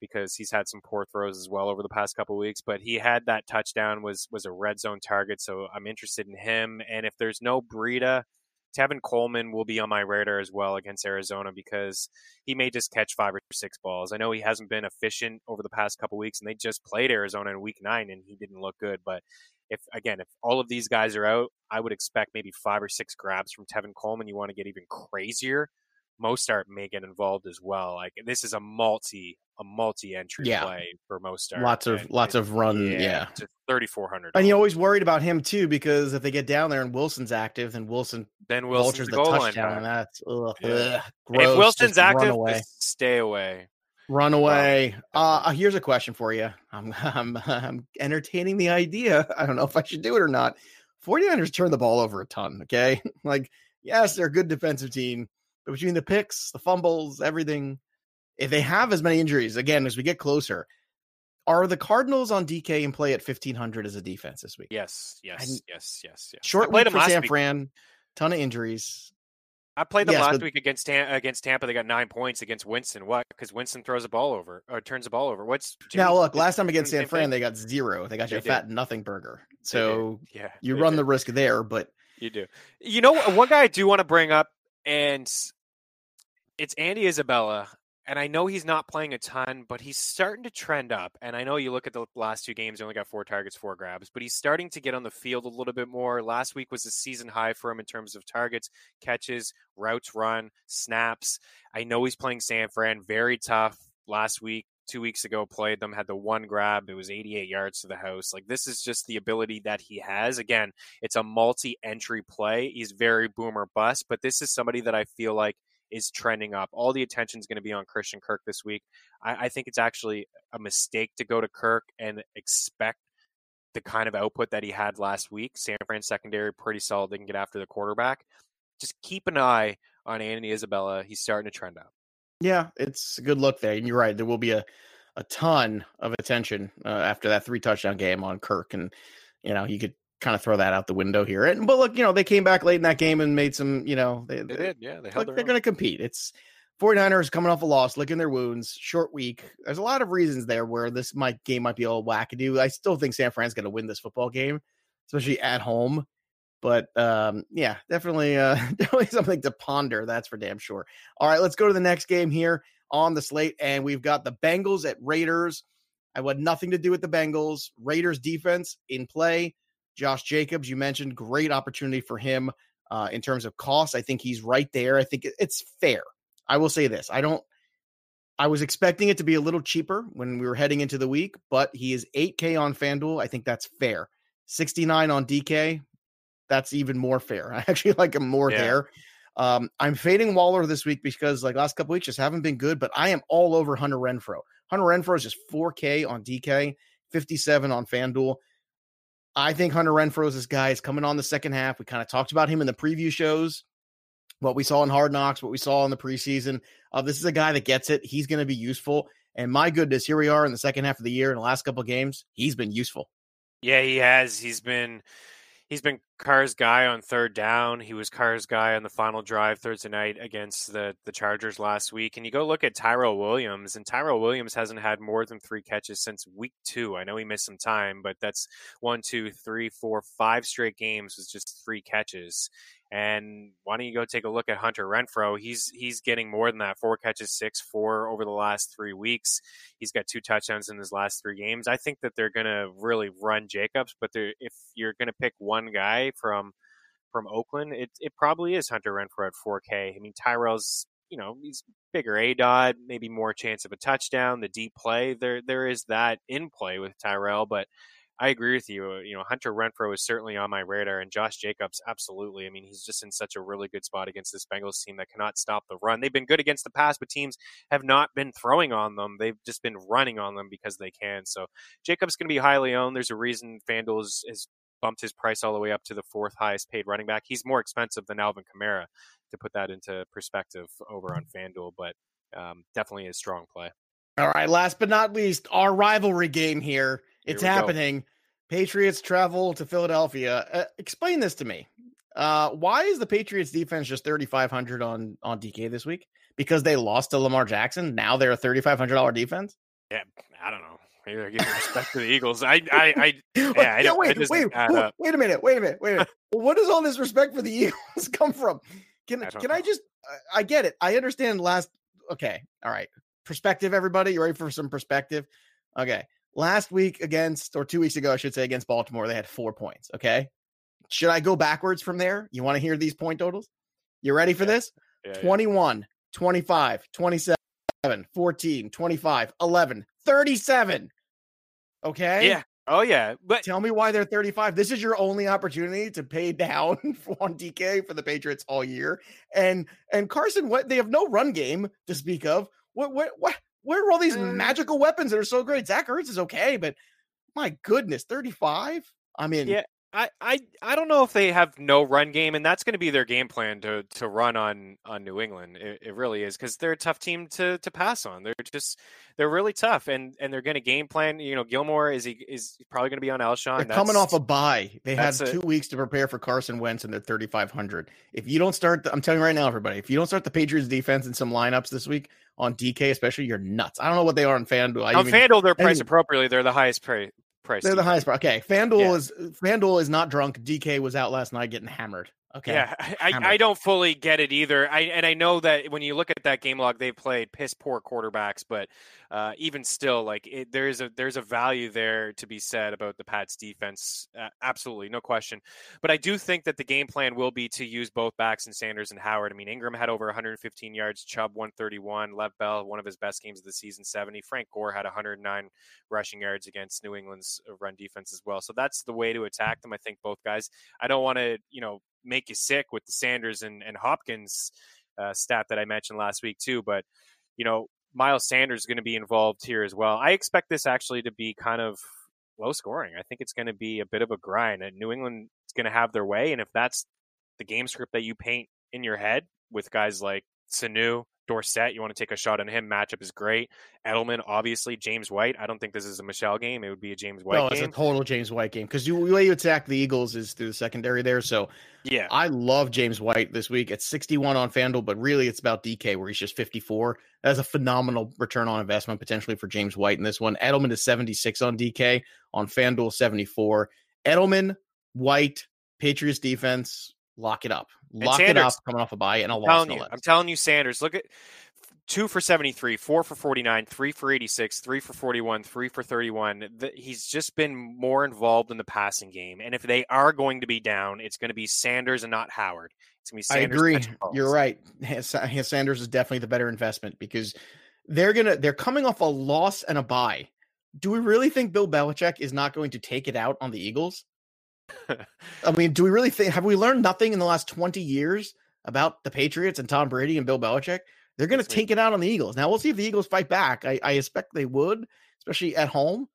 C: because he's had some poor throws as well over the past couple weeks. But he had that touchdown was was a red zone target, so I'm interested in him. And if there's no Breida, Tevin Coleman will be on my radar as well against Arizona because he may just catch five or six balls. I know he hasn't been efficient over the past couple weeks, and they just played Arizona in Week Nine, and he didn't look good. But if again, if all of these guys are out, I would expect maybe five or six grabs from Tevin Coleman. You want to get even crazier. Mostert may get involved as well. Like this is a multi a multi entry yeah. play for Mostert.
A: Lots of and, lots of run, yeah, yeah.
C: thirty four hundred.
A: And you're always worried about him too because if they get down there and Wilson's active, then Wilson
C: then Wilson's
A: the, the touchdown, and that's ugh, yeah. ugh,
C: gross. If Wilson's Just active, away. stay away.
A: Run away. Uh, uh, here's a question for you. I'm, I'm I'm entertaining the idea. I don't know if I should do it or not. 49ers turn the ball over a ton. Okay, like yes, they're a good defensive team but between the picks, the fumbles, everything, if they have as many injuries, again, as we get closer, are the Cardinals on DK and play at 1500 as a defense this week?
C: Yes, yes, and yes, yes, yes.
A: Short week for San week. Fran, ton of injuries.
C: I played them yes, last but, week against against Tampa. They got nine points against Winston. What? Because Winston throws a ball over or turns the ball over. What's
A: Jimmy, now? Look, last time against San Fran, they got zero. They got you a fat nothing burger. So yeah, you run did. the risk there, but
C: you do. You know, one guy I do want to bring up and it's Andy Isabella. And I know he's not playing a ton, but he's starting to trend up. And I know you look at the last two games, he only got four targets, four grabs, but he's starting to get on the field a little bit more. Last week was a season high for him in terms of targets, catches, routes run, snaps. I know he's playing San Fran, very tough last week two weeks ago played them had the one grab it was 88 yards to the house like this is just the ability that he has again it's a multi-entry play he's very boomer bust but this is somebody that i feel like is trending up all the attention is going to be on christian kirk this week I, I think it's actually a mistake to go to kirk and expect the kind of output that he had last week san fran secondary pretty solid they can get after the quarterback just keep an eye on andy isabella he's starting to trend up
A: yeah, it's a good look there. And you're right. There will be a, a ton of attention uh, after that three touchdown game on Kirk, and you know you could kind of throw that out the window here. And but look, you know they came back late in that game and made some. You know
C: they, they did, yeah. They held
A: look, they're going to compete. It's 49ers coming off a loss, licking their wounds, short week. There's a lot of reasons there where this might game might be all wackadoo. I still think San Fran's going to win this football game, especially at home. But um, yeah, definitely, uh, definitely something to ponder. That's for damn sure. All right, let's go to the next game here on the slate, and we've got the Bengals at Raiders. I had nothing to do with the Bengals. Raiders defense in play. Josh Jacobs, you mentioned, great opportunity for him uh, in terms of cost. I think he's right there. I think it's fair. I will say this: I don't. I was expecting it to be a little cheaper when we were heading into the week, but he is 8K on FanDuel. I think that's fair. 69 on DK. That's even more fair. I actually like him more yeah. there. Um, I'm fading Waller this week because like last couple weeks just haven't been good, but I am all over Hunter Renfrow. Hunter Renfrow is just 4K on DK, 57 on FanDuel. I think Hunter Renfrow is this guy is coming on the second half. We kind of talked about him in the preview shows, what we saw in Hard Knocks, what we saw in the preseason. Uh, this is a guy that gets it. He's going to be useful. And my goodness, here we are in the second half of the year. In the last couple games, he's been useful.
C: Yeah, he has. He's been he's been Carr's guy on third down. He was Carr's guy on the final drive Thursday night against the the Chargers last week. And you go look at Tyrell Williams, and Tyrell Williams hasn't had more than three catches since week two. I know he missed some time, but that's one, two, three, four, five straight games with just three catches. And why don't you go take a look at Hunter Renfrow? He's he's getting more than that. Four catches, six, four over the last three weeks. He's got two touchdowns in his last three games. I think that they're gonna really run Jacobs, but if you're gonna pick one guy from from Oakland, it it probably is Hunter Renfrow at 4K. I mean Tyrell's you know he's bigger A dot, maybe more chance of a touchdown. The deep play there there is that in play with Tyrell, but I agree with you. Uh, you know, Hunter renfrow is certainly on my radar, and Josh Jacobs, absolutely. I mean, he's just in such a really good spot against this Bengals team that cannot stop the run. They've been good against the pass, but teams have not been throwing on them. They've just been running on them because they can. So Jacobs going to be highly owned. There's a reason FanDuel has bumped his price all the way up to the fourth highest paid running back. He's more expensive than Alvin Kamara, to put that into perspective over on FanDuel, but um, definitely a strong play.
A: All right, last but not least, our rivalry game here. It's happening. Go. Patriots travel to Philadelphia. Uh, explain this to me. Uh, why is the Patriots defense just 3500 on on DK this week? Because they lost to Lamar Jackson. Now they're a $3500 defense?
C: Yeah, I don't know. Maybe they're giving respect to the Eagles. I, I, I, yeah, I
A: yeah, wait, wait, wait, wait a minute, wait a minute, wait a minute. what does all this respect for the Eagles come from? Can I can know. I just? I get it. I understand. Last, okay, all right. Perspective, everybody. You ready for some perspective? Okay, last week against, or two weeks ago, I should say, against Baltimore, they had four points. Okay. Should I go backwards from there? You want to hear these point totals? You ready for yeah. this? Yeah, 21, yeah. 25, 27, 14, 25, 11, 37. Okay.
C: Yeah. Oh yeah, but
A: tell me why they're 35. This is your only opportunity to pay down on DK for the Patriots all year. And and Carson, what they have no run game to speak of. What what what where are all these uh, magical weapons that are so great? Zach Ertz is okay, but my goodness, 35? I mean,
C: yeah, I, I, I don't know if they have no run game, and that's going to be their game plan to to run on on New England. It, it really is because they're a tough team to to pass on. They're just they're really tough, and and they're going to game plan. You know, Gilmore is he is probably going to be on Alshon.
A: They're coming off a bye. They had two a, weeks to prepare for Carson Wentz, and they're thirty five hundred. If you don't start, the, I'm telling you right now, everybody, if you don't start the Patriots defense in some lineups this week on DK, especially, you're nuts. I don't know what they are on FanDuel.
C: I on even, FanDuel, they're priced appropriately. They're the highest price
A: price. They're the highest price. Okay, FanDuel yeah. is FanDuel is not drunk. DK was out last night getting hammered. Okay.
C: Yeah, I, I don't fully get it either. I and I know that when you look at that game log, they played piss poor quarterbacks, but uh, even still, like it, there's a there's a value there to be said about the Pats defense. Uh, absolutely, no question. But I do think that the game plan will be to use both backs and Sanders and Howard. I mean, Ingram had over 115 yards, Chubb 131, Lev Bell one of his best games of the season 70. Frank Gore had 109 rushing yards against New England's uh, run defense as well. So that's the way to attack them. I think both guys. I don't want to you know make you sick with the Sanders and, and Hopkins uh, stat that I mentioned last week too. But you know, Miles Sanders is going to be involved here as well. I expect this actually to be kind of low scoring. I think it's going to be a bit of a grind, and New England is going to have their way. And if that's the game script that you paint in your head with guys like Sanu, Dorsett, you want to take a shot on him. Matchup is great. Edelman, obviously. James White. I don't think this is a Michel game. It would be a James White
A: no,
C: game.
A: it's a total James White game because the way you attack the Eagles is through the secondary there. So
C: yeah,
A: I love James White this week at 61 on FanDuel, but really it's about DK where he's just 54. That's a phenomenal return on investment potentially for James White in this one. Edelman is 76 on DK on FanDuel 74. Edelman, White, Patriots defense, lock it up. Lock it up coming off a bye and a
C: I'm
A: loss.
C: telling you, I'm telling you, Sanders. Look at two for 73, four for 49, three for 86, three for 41, three for 31. The, he's just been more involved in the passing game. And if they are going to be down, it's going to be Sanders and not Howard. It's going to be Sanders.
A: I agree. You're right. Sanders is definitely the better investment because they're going to, they're coming off a loss and a bye. Do we really think Bill Belichick is not going to take it out on the Eagles? I mean, do we really think, have we learned nothing in the last 20 years about the Patriots and Tom Brady and Bill Belichick? They're going to take it out on the Eagles. Now we'll see if the Eagles fight back. I, I expect they would, especially at home.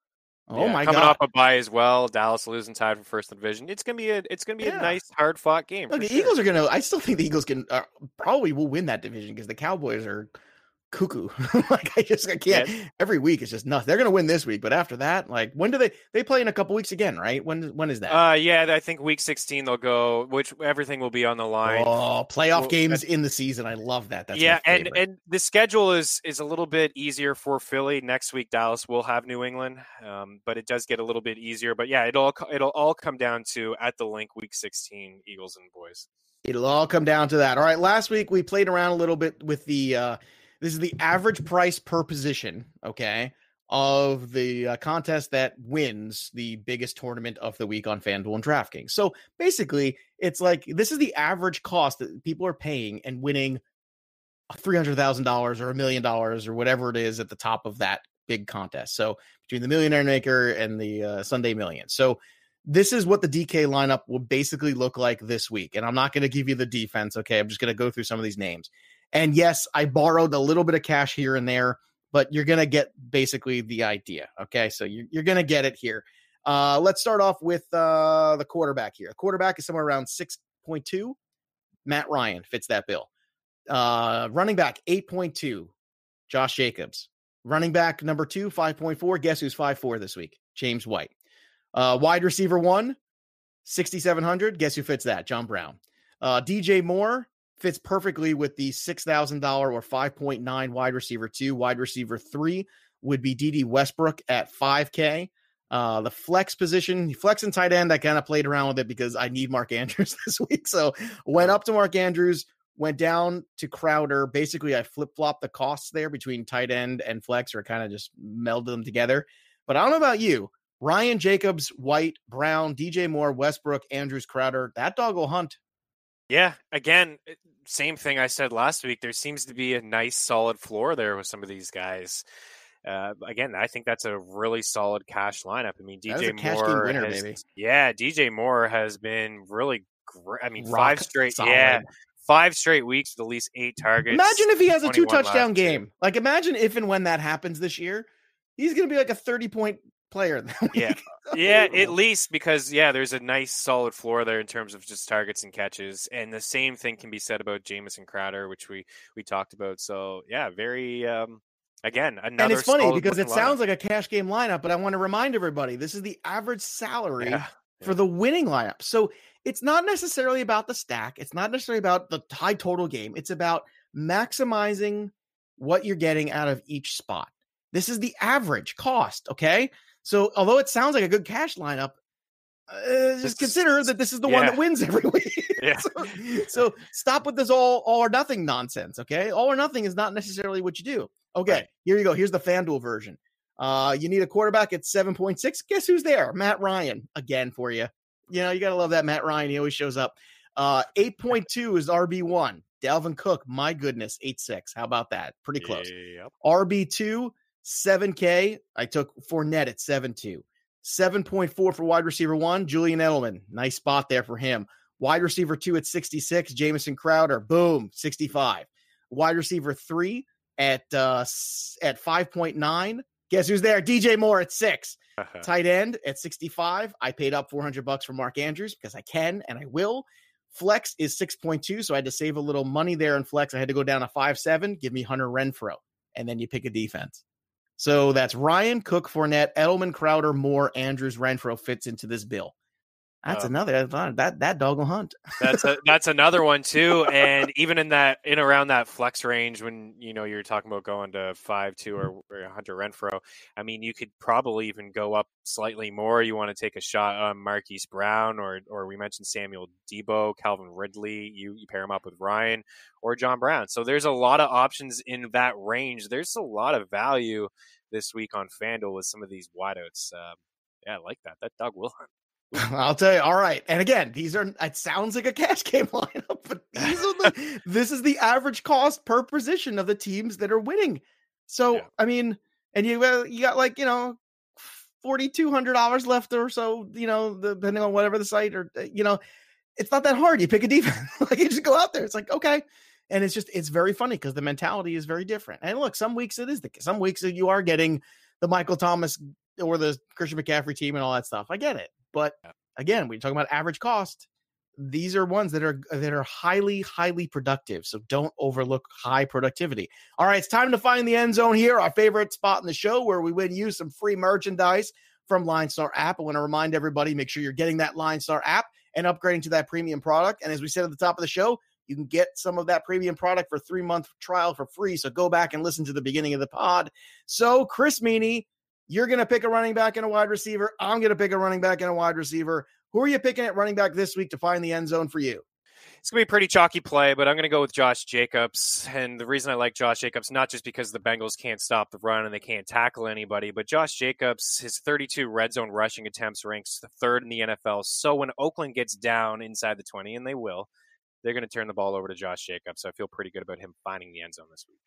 A: Oh
C: yeah,
A: my
C: coming
A: god!
C: Coming off a bye as well. Dallas losing tied for first division. It's gonna be a it's gonna be yeah. a nice hard fought game.
A: Look, the
C: sure.
A: Eagles are gonna. I still think the Eagles can uh, probably will win that division because the Cowboys are cuckoo. like I just I can't. Yeah. Every week it's just nuts. They're gonna win this week, but after that, like when do they they play in a couple weeks again? Right? When when is that?
C: Uh, yeah, I think week sixteen they'll go. Which everything will be on the line.
A: Oh, playoff well, games in the season. I love that. That's
C: yeah, and and the schedule is is a little bit easier for Philly next week. Dallas will have New England, um, but it does get a little bit easier. But yeah, it'll it'll all come down to at the link week sixteen Eagles and boys.
A: It'll all come down to that. All right. Last week we played around a little bit with the. uh this is the average price per position, okay, of the uh, contest that wins the biggest tournament of the week on FanDuel and DraftKings. So basically, it's like this is the average cost that people are paying and winning $300,000 or a million dollars or whatever it is at the top of that big contest. So between the Millionaire Maker and the uh, Sunday Million. So this is what the DK lineup will basically look like this week. And I'm not going to give you the defense. Okay. I'm just going to go through some of these names. And yes, I borrowed a little bit of cash here and there, but you're going to get basically the idea. Okay. So you're, you're going to get it here. Uh, let's start off with uh, the quarterback here. The quarterback is somewhere around 6.2. Matt Ryan fits that bill. Uh, running back, 8.2. Josh Jacobs. Running back number two, 5.4. Guess who's 5'4 this week? James White. Uh, wide receiver one, 6,700. Guess who fits that? John Brown. Uh, DJ Moore, fits perfectly with the $6,000 or 5.9 wide receiver two. Wide receiver three would be Dede Westbrook at 5K. Uh, the flex position, flex and tight end, I kind of played around with it because I need Mark Andrews this week. So went up to Mark Andrews, went down to Crowder. Basically, I flip flopped the costs there between tight end and flex, or kind of just melded them together. But I don't know about you. Ryan Jacobs, White, Brown, DJ Moore, Westbrook, Andrews, Crowder. That dog will hunt.
C: Yeah, again, same thing I said last week. There seems to be a nice solid floor there with some of these guys. Uh, again, I think that's a really solid cash lineup. I mean, DJ Moore,
A: winner,
C: has, yeah, DJ Moore has been really great. I mean, Rock five straight, solid. yeah, five straight weeks with at least eight targets.
A: Imagine if he has a two touchdown game. Like, imagine if and when that happens this year, he's going to be like a thirty point player.
C: yeah, yeah, at least because yeah, there's a nice solid floor there in terms of just targets and catches, and the same thing can be said about Jamison Crowder, which we we talked about. So yeah, very. um Again, another
A: and it's funny because it lineup. sounds like a cash game lineup, but I want to remind everybody this is the average salary yeah, yeah. for the winning lineup. So it's not necessarily about the stack. It's not necessarily about the high total game. It's about maximizing what you're getting out of each spot. This is the average cost. Okay. So although it sounds like a good cash lineup, uh, just consider that this is the yeah. one that wins every week.
C: Yeah.
A: so, so, stop with this all all or nothing nonsense. Okay, all or nothing is not necessarily what you do. Okay, right. here you go. Here's the FanDuel version. Uh, you need a quarterback at seven point six. Guess who's there? Matt Ryan again for you. You know you gotta love that Matt Ryan. He always shows up. Uh, eight point two is RB one. Dalvin Cook. My goodness, eight six. How about that? Pretty close.
C: Yep.
A: RB two 7K. I took Fournette at 7.2. 7.4 for wide receiver one, Julian Edelman. Nice spot there for him. Wide receiver two at 66, Jamison Crowder. Boom, 65. Wide receiver three at uh at 5.9. Guess who's there? DJ Moore at 6 Tight end at 65. I paid up 400 bucks for Mark Andrews because I can and I will. Flex is 6.2, so I had to save a little money there in Flex. I had to go down to 5.7. Give me Hunter Renfrow, and then you pick a defense. So that's Ryan, Cook, Fournette, Edelman, Crowder, Moore, Andrews, Renfrow fits into this bill. That's uh, another that that dog will hunt.
C: that's a, that's another one too. And even in that in around that flex range, when you know you're talking about going to five two or, or Hunter Renfrow, I mean you could probably even go up slightly more. You want to take a shot on Marquise Brown, or or we mentioned Samuel Deebo, Calvin Ridley. You you pair him up with Ryan or John Brown. So there's a lot of options in that range. There's a lot of value this week on FanDuel with some of these wideouts. Uh, yeah, I like that. That dog will hunt.
A: I'll tell you. All right. And again, these are, it sounds like a cash game lineup, but these are the, this is the average cost per position of the teams that are winning. So, yeah. I mean, and you, uh, you got like, you know, $4,200 left or so, you know, depending on whatever the site or, uh, you know, it's not that hard. You pick a defense, like you just go out there. It's like, okay. And it's just, it's very funny because the mentality is very different. And look, some weeks it is the, some weeks you are getting the Michael Thomas or the Christian McCaffrey team and all that stuff. I get it. But again, we're talking about average cost. These are ones that are that are highly, highly productive. So don't overlook high productivity. All right, it's time to find the end zone here, our favorite spot in the show where we win you some free merchandise from Line Star app. I want to remind everybody, make sure you're getting that Line Star app and upgrading to that premium product. And as we said at the top of the show, you can get some of that premium product for three month trial for free. So go back and listen to the beginning of the pod. So Chris Meaney, you're going to pick a running back and a wide receiver. I'm going to pick a running back and a wide receiver. Who are you picking at running back this week to find the end zone for you?
C: It's going to be a pretty chalky play, but I'm going to go with Josh Jacobs. And the reason I like Josh Jacobs, not just because the Bengals can't stop the run and they can't tackle anybody, but Josh Jacobs, his 32 red zone rushing attempts ranks third in the NFL. So when Oakland gets down inside the 20, and they will, they're going to turn the ball over to Josh Jacobs. So I feel pretty good about him finding the end zone this week.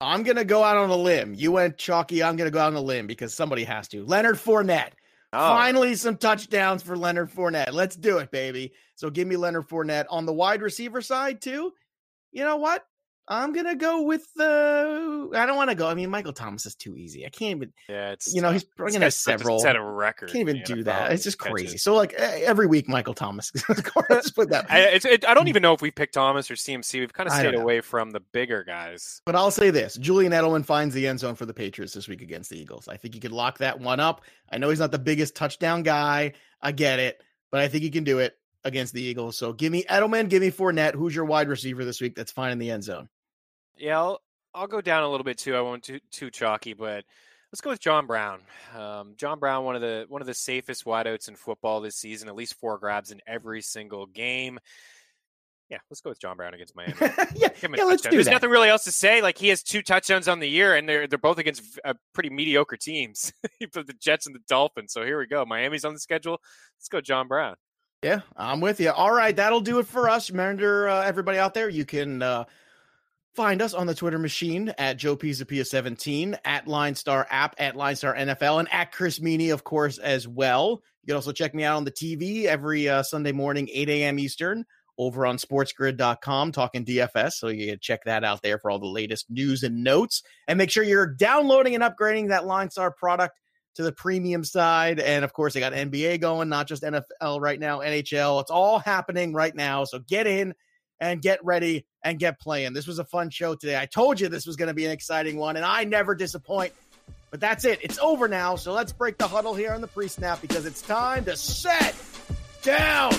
A: I'm gonna go out on a limb. You went chalky. I'm gonna go out on a limb because somebody has to. Leonard Fournette. Oh. Finally, some touchdowns for Leonard Fournette. Let's do it, baby. So give me Leonard Fournette on the wide receiver side too. You know what? I'm gonna go with the. I don't want to go. I mean, Michael Thomas is too easy. I can't even. Yeah, it's you know he's bringing us several.
C: Set a record.
A: Can't even do that. It's just catches. crazy. So like every week, Michael Thomas. Let's
C: put that. I, it, I, don't even know if we picked Thomas or CMC. We've kind of stayed away from the bigger guys.
A: But I'll say this: Julian Edelman finds the end zone for the Patriots this week against the Eagles. I think he could lock that one up. I know he's not the biggest touchdown guy. I get it, but I think he can do it against the Eagles. So give me Edelman, give me Fournette. Who's your wide receiver this week that's fine in the end zone?
C: Yeah, I'll, I'll go down a little bit too. I won't too too chalky, but let's go with John Brown. Um, John Brown, one of the one of the safest wideouts in football this season. At least four grabs in every single game. Yeah, let's go with John Brown against Miami.
A: yeah, yeah let's do
C: There's
A: that.
C: nothing really else to say. Like he has two touchdowns on the year, and they're they're both against uh, pretty mediocre teams. the Jets and the Dolphins. So here we go. Miami's on the schedule. Let's go, John Brown.
A: Yeah, I'm with you. All right, that'll do it for us. Remember, uh, everybody out there, you can. Uh, Find us on the Twitter machine at Joe Pisapia17, at Line Star app, at Line Star NFL, and at Chris Meaney, of course, as well. You can also check me out on the TV every uh, Sunday morning, 8 a.m. Eastern, over on sportsgrid.com, talking DFS. So you can check that out there for all the latest news and notes. And make sure you're downloading and upgrading that Line Star product to the premium side. And of course, they got NBA going, not just NFL right now, NHL. It's all happening right now. So get in and get ready and get playing. This was a fun show today. I told you this was going to be an exciting one, and I never disappoint. But that's it. It's over now. So let's break the huddle here on the pre snap because it's time to set down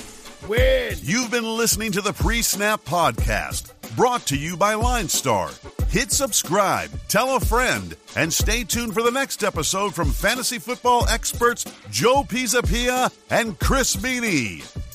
A: win.
B: You've been listening to the pre snap podcast brought to you by Line Star. Hit subscribe, tell a friend, and stay tuned for the next episode from fantasy football experts Joe Pisapia and Chris Meaney.